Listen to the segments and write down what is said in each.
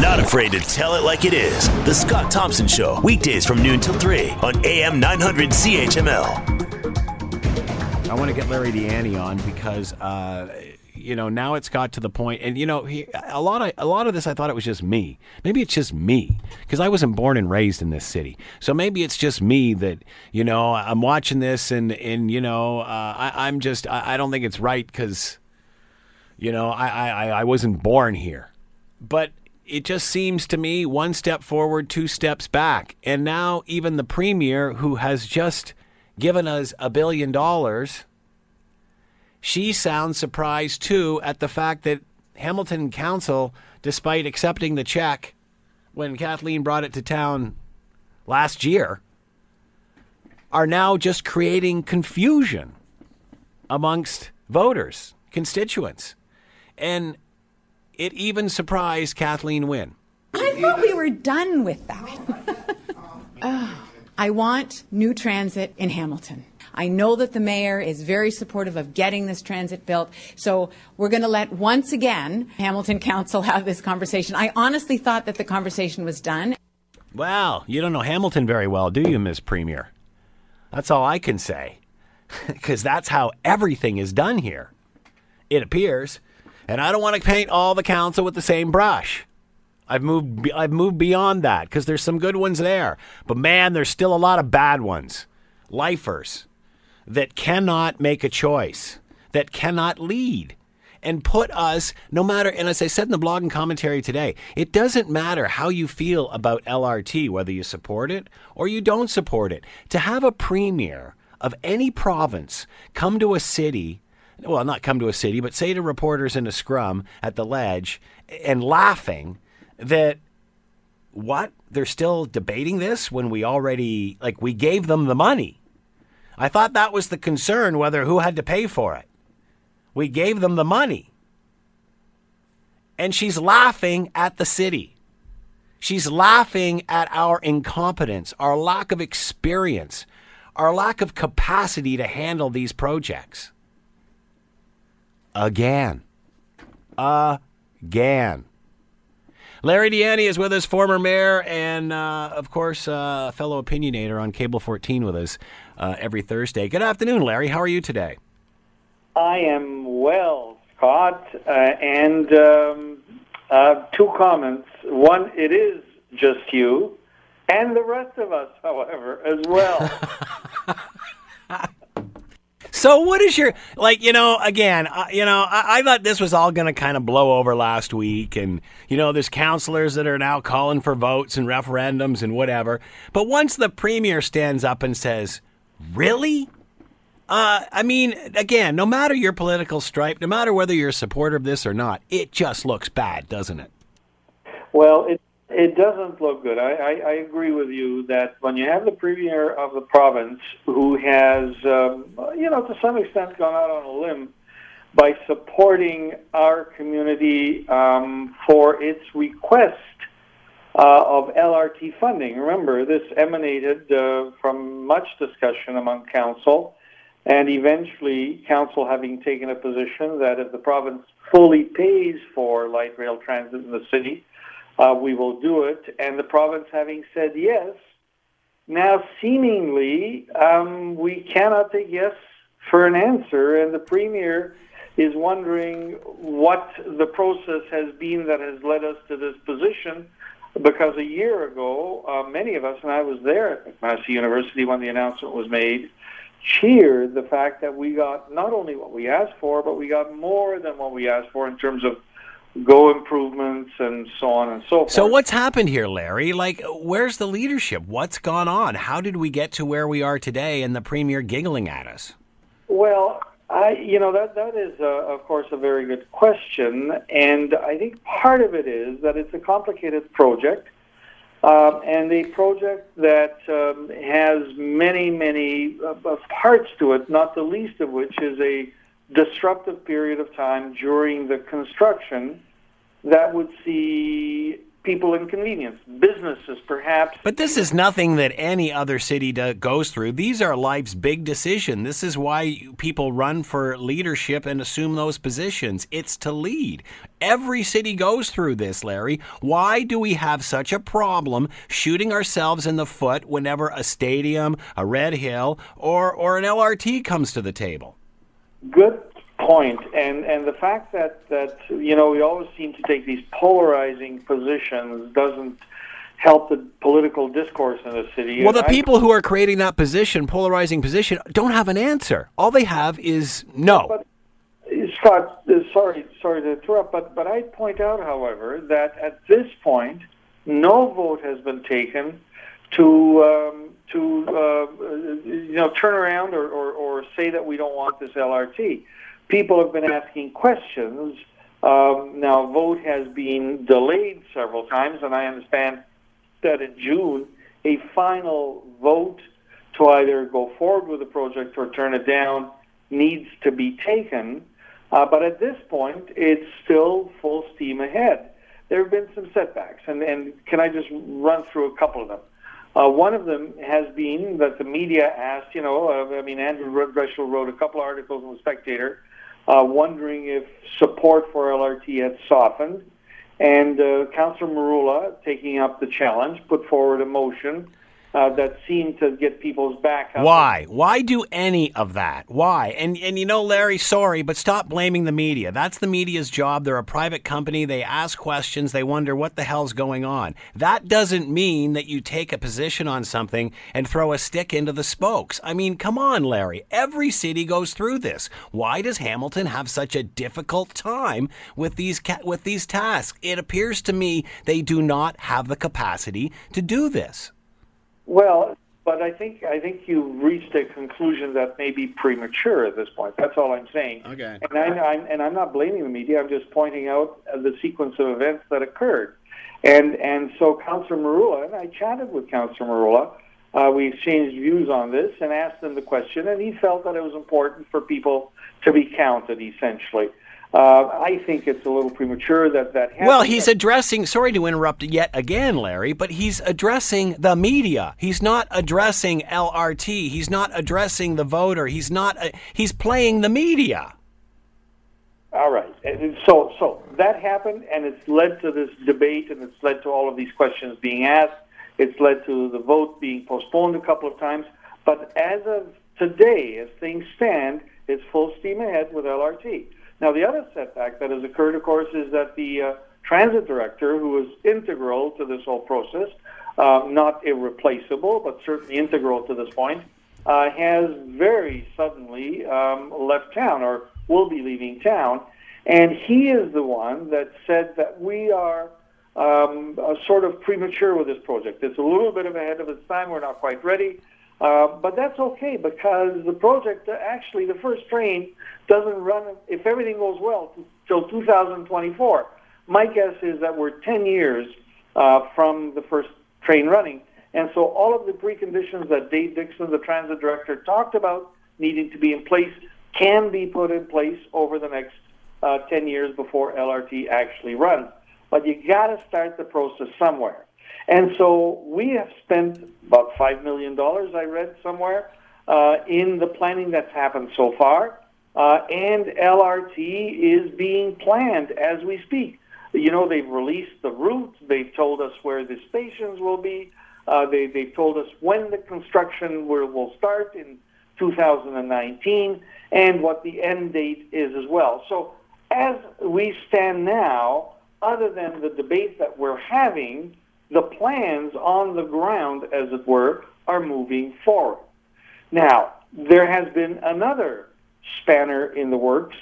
Not afraid to tell it like it is. The Scott Thompson Show, weekdays from noon till 3 on AM 900 CHML. I want to get Larry Di Ianni on because, uh, you know, now it's got to the point, and you know, he, a lot of a lot of this, I thought it was just me. Maybe it's just me because I wasn't born and raised in this city. So maybe it's just me that you know I'm watching this, and and you know, uh, I, I'm just I, I don't think it's right because, you know, I, I I wasn't born here, but it just seems to me one step forward, two steps back. And now, even the premier, who has just given us a billion dollars, she sounds surprised too at the fact that Hamilton Council, despite accepting the check when Kathleen brought it to town last year, are now just creating confusion amongst voters, constituents. And it even surprised Kathleen Wynne. I thought we were done with that. oh, I want new transit in Hamilton. I know that the mayor is very supportive of getting this transit built. So we're going to let once again Hamilton Council have this conversation. I honestly thought that the conversation was done. Well, you don't know Hamilton very well, do you, Ms. Premier? That's all I can say. Because that's how everything is done here. It appears. And I don't want to paint all the council with the same brush. I've moved I've moved beyond that because there's some good ones there. But man, there's still a lot of bad ones. Lifers that cannot make a choice, that cannot lead and put us no matter and as I said in the blog and commentary today, it doesn't matter how you feel about LRT whether you support it or you don't support it. To have a premier of any province come to a city well, not come to a city, but say to reporters in a scrum at the ledge and laughing that what they're still debating this when we already like we gave them the money. I thought that was the concern whether who had to pay for it. We gave them the money. And she's laughing at the city. She's laughing at our incompetence, our lack of experience, our lack of capacity to handle these projects again. Again. Larry Di Ianni is with us, former mayor, and uh, of course, uh, fellow opinionator on Cable 14 with us uh, every Thursday. Good afternoon, Larry. How are you today? I am well, Scott, uh, and um, uh, two comments. One, it is just you, and the rest of us, however, as well. So what is your like? You know, again, uh, you know, I, I thought this was all going to kind of blow over last week, and you know, there's counselors that are now calling for votes and referendums and whatever. But once the premier stands up and says, "Really?" Uh, I mean, again, no matter your political stripe, no matter whether you're a supporter of this or not, it just looks bad, doesn't it? Well, it it doesn't look good. I, I, I agree with you that when you have the premier of the province who has, um, you know, to some extent gone out on a limb by supporting our community um, for its request uh, of LRT funding. Remember, this emanated uh, from much discussion among council, and eventually, council having taken a position that if the province fully pays for light rail transit in the city, uh, we will do it. And the province having said yes, now seemingly um, we cannot take yes for an answer, and the premier is wondering what the process has been that has led us to this position. Because a year ago, uh, many of us, and I was there at McMaster University when the announcement was made, cheered the fact that we got not only what we asked for, but we got more than what we asked for in terms of go improvements and so on and so forth. So what's happened here, Larry? Like, where's the leadership? What's gone on? How did we get to where we are today and the premier giggling at us? Well, I, you know, that that is, uh, of course, a very good question, and I think part of it is that it's a complicated project, um, and a project that um, has many, many uh, parts to it. Not the least of which is a disruptive period of time during the construction that would see people inconvenience. Businesses, perhaps. But this is nothing that any other city do, goes through. These are life's big decisions. This is why people run for leadership and assume those positions. It's to lead. Every city goes through this, Larry. Why do we have such a problem shooting ourselves in the foot whenever a stadium, a Red Hill, or, or an LRT comes to the table? Good point, and and the fact that that you know we always seem to take these polarizing positions doesn't help the political discourse in the city. Well, the I- people who are creating that position, polarizing position, don't have an answer. All they have is no. But- Scott, sorry, sorry to interrupt, but but I point out, however, that at this point, no vote has been taken to um, to uh, you know turn around or, or, or say that we don't want this LRT. People have been asking questions. Um, now, vote has been delayed several times, and I understand that in June, a final vote to either go forward with the project or turn it down needs to be taken. Uh, but at this point, it's still full steam ahead. There have been some setbacks, and, and can I just run through a couple of them? Uh, one of them has been that the media asked, you know, uh, I mean, Andrew Dreschel wrote a couple articles in the Spectator uh, wondering if support for LRT had softened. And uh, Councillor Merulla, taking up the challenge, put forward a motion uh, that seem to get people's back up. Why? Why do any of that? Why? And and you know, Larry, sorry, but stop blaming the media. That's the media's job. They're a private company. They ask questions. They wonder what the hell's going on. That doesn't mean that you take a position on something and throw a stick into the spokes. I mean, come on, Larry. Every city goes through this. Why does Hamilton have such a difficult time with these ca- with these tasks? It appears to me they do not have the capacity to do this. Well, but I think I think you've reached a conclusion that may be premature at this point. That's all I'm saying. Okay. And I'm, I'm and I'm not blaming the media. I'm just pointing out the sequence of events that occurred. And and so Councillor Merulla and I chatted with Councillor Merulla. Uh, we exchanged views on this and asked him the question, and he felt that it was important for people to be counted. Essentially, uh, I think it's a little premature that that. Happened. Well, he's addressing, sorry to interrupt yet again, Larry, but he's addressing the media. He's not addressing LRT. He's not addressing the voter. He's not, uh, he's playing the media. All right. And So, so that happened, and it's led to this debate, and it's led to all of these questions being asked. It's led to the vote being postponed a couple of times. But as of today, as things stand, it's full steam ahead with LRT. Now, the other setback that has occurred, of course, is that the uh, transit director, who was integral to this whole process, uh, not irreplaceable, but certainly integral to this point, uh, has very suddenly um, left town or will be leaving town. And he is the one that said that we are um, uh, sort of premature with this project. It's a little bit of ahead of its time. We're not quite ready. Uh, but that's okay because the project, uh, actually, the first train doesn't run, if everything goes well, till 2024. My guess is that we're 10 years uh, from the first train running. And so all of the preconditions that Dave Dixon, the transit director, talked about needing to be in place can be put in place over the next uh, 10 years before LRT actually runs. But you got to start the process somewhere. And so we have spent about $5 million, I read somewhere, uh, in the planning that's happened so far. Uh, and LRT is being planned as we speak. You know, they've released the routes, they've told us where the stations will be, uh, they, they've told us when the construction will, will start in 2019 and what the end date is as well. So as we stand now, other than the debate that we're having, the plans on the ground, as it were, are moving forward. Now, there has been another spanner in the works,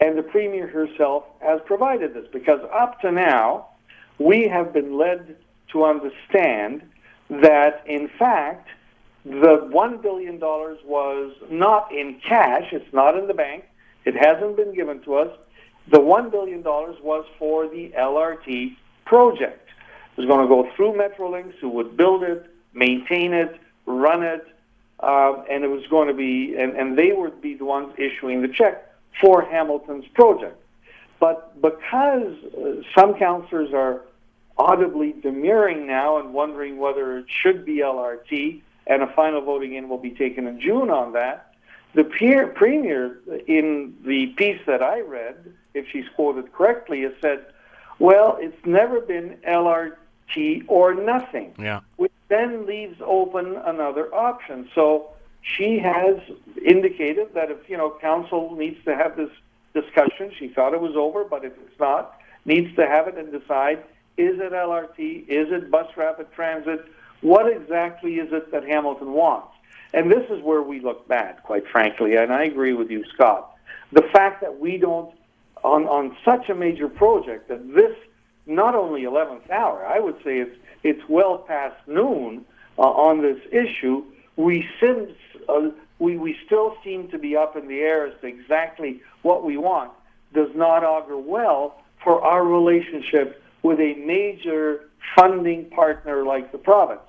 and the Premier herself has provided this because up to now, we have been led to understand that, in fact, the $1 billion was not in cash, it's not in the bank, it hasn't been given to us. The $1 billion was for the LRT project. Was going to go through Metrolinx, who would build it, maintain it, run it, uh, and it was going to be, and, and they would be the ones issuing the check for Hamilton's project. But because uh, some councillors are audibly demurring now and wondering whether it should be LRT, and a final voting in will be taken in June on that. The peer, premier, in the piece that I read, if she's quoted correctly, has said, "Well, it's never been LRT or nothing," Yeah. which then leaves open another option. So she has indicated that if you know council needs to have this discussion, she thought it was over, but if it's not, needs to have it and decide: is it LRT? Is it bus rapid transit? What exactly is it that Hamilton wants? And this is where we look bad, quite frankly. And I agree with you, Scott. The fact that we don't, on on such a major project, that this not only 11th hour, I would say it's it's well past noon uh, on this issue. We seem, uh, we we still seem to be up in the air as to exactly what we want. Does not augur well for our relationship with a major funding partner like the province.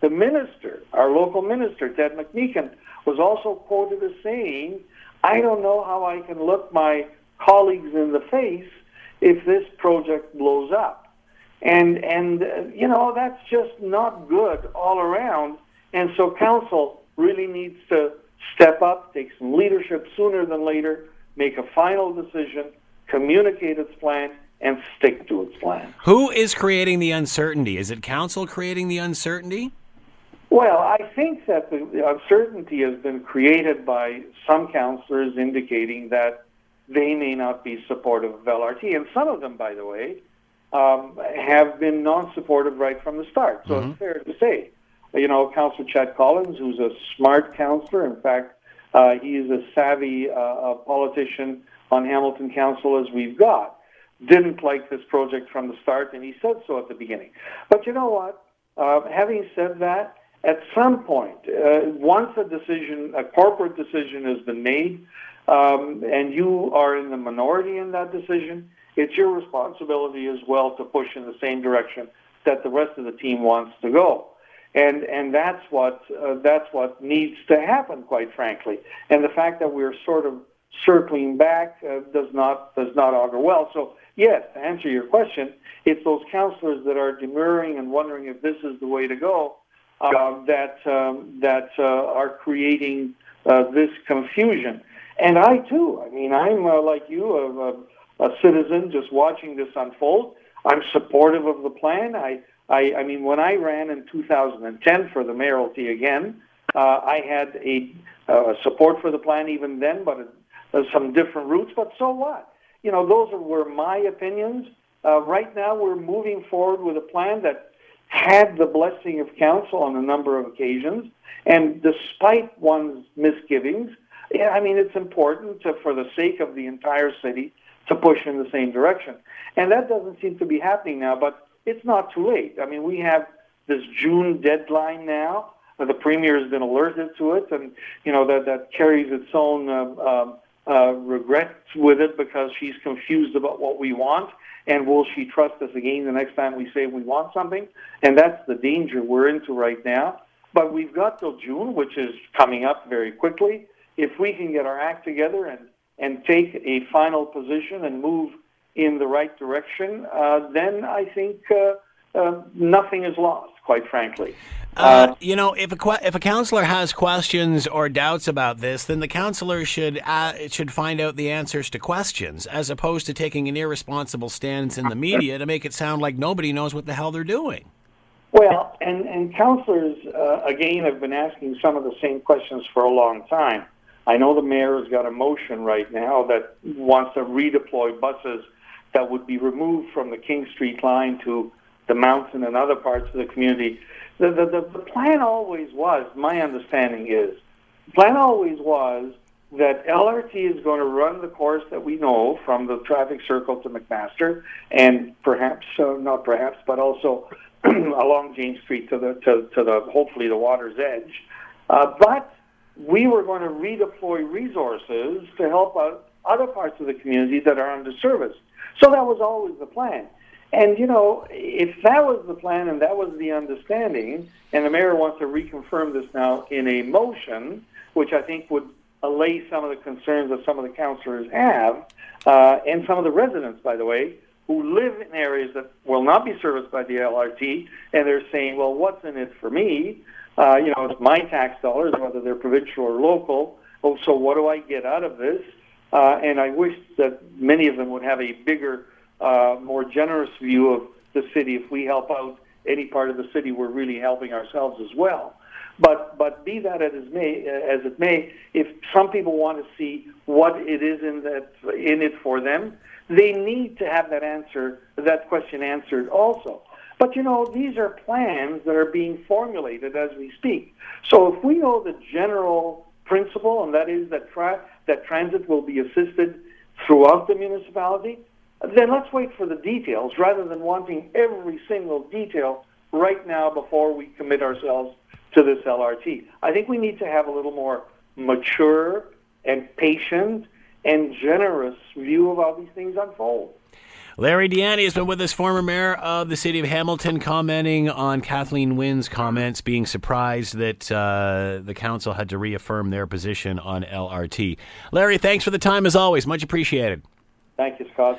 The minister, our local minister, Ted McMeekin, was also quoted as saying, I don't know how I can look my colleagues in the face if this project blows up. And, and uh, you know, that's just not good all around. And so council really needs to step up, take some leadership sooner than later, make a final decision, communicate its plan, and stick to its plan. Who is creating the uncertainty? Is it council creating the uncertainty? Well, I think that the, the uncertainty has been created by some councillors indicating that they may not be supportive of LRT. And some of them, by the way, um, have been non supportive right from the start. So it's fair to say. You know, Councillor Chad Collins, who's a smart councillor, in fact, uh, he is as savvy uh, a politician on Hamilton Council as we've got, didn't like this project from the start, and he said so at the beginning. But you know what? Uh, having said that, at some point, uh, once a decision, a corporate decision has been made, um, and you are in the minority in that decision, it's your responsibility as well to push in the same direction that the rest of the team wants to go. And and that's what uh, that's what needs to happen, quite frankly. And the fact that we're sort of circling back uh, does not does not augur well. So yes, to answer your question, it's those councillors that are demurring and wondering if this is the way to go uh, that um, that uh, are creating uh, this confusion. And I too. I mean, I'm uh, like you, a, a, a citizen just watching this unfold. I'm supportive of the plan. I, I, I mean, when I ran in 2010 for the mayoralty again, uh, I had a uh, support for the plan even then, but uh, some different routes. But so what? You know, those were my opinions. Uh, right now, we're moving forward with a plan that had the blessing of council on a number of occasions, and despite one's misgivings, yeah, I mean, it's important to, for the sake of the entire city to push in the same direction. And that doesn't seem to be happening now, but it's not too late. I mean, we have this June deadline now. The premier has been alerted to it, and you know that that carries its own uh, um, uh, regrets with it because she's confused about what we want. And will she trust us again the next time we say we want something? And that's the danger we're into right now. But we've got till June, which is coming up very quickly. If we can get our act together and and take a final position and move in the right direction, uh, then I think uh, uh, nothing is lost, quite frankly. Uh, you know, if a que- if a counselor has questions or doubts about this, then the counselor should uh, should find out the answers to questions, as opposed to taking an irresponsible stance in the media to make it sound like nobody knows what the hell they're doing. Well, and and counselors uh, again have been asking some of the same questions for a long time. I know the mayor has got a motion right now that wants to redeploy buses that would be removed from the King Street line to the mountain and other parts of the community. The, the, the, the plan always was, my understanding is, the plan always was that LRT is going to run the course that we know from the traffic circle to McMaster, and perhaps, uh, not perhaps, but also along James Street to the, to, to the, hopefully the water's edge. Uh, but we were going to redeploy resources to help out other parts of the community that are under service. So that was always the plan. And, you know, if that was the plan and that was the understanding, and the mayor wants to reconfirm this now in a motion, which I think would allay some of the concerns that some of the councillors have, uh, and some of the residents, by the way, who live in areas that will not be serviced by the LRT, and they're saying, well, what's in it for me? Uh, you know, it's my tax dollars, whether they're provincial or local. Oh, so what do I get out of this? Uh, and I wish that many of them would have a bigger, uh, more generous view of the city. If we help out any part of the city, we're really helping ourselves as well. But but be that as may, as it may, if some people want to see what it is in that in it for them, they need to have that answer, that question answered also. But you know, these are plans that are being formulated as we speak. So if we know the general principle, and that is that tra- that transit will be assisted throughout the municipality, then let's wait for the details rather than wanting every single detail right now before we commit ourselves to this LRT. I think we need to have a little more mature and patient and generous view of how these things unfold. Larry Di Ianni has been with us, former mayor of the city of Hamilton, commenting on Kathleen Wynne's comments, being surprised that uh, the council had to reaffirm their position on LRT. Larry, thanks for the time as always. Much appreciated. Thank you, Scott.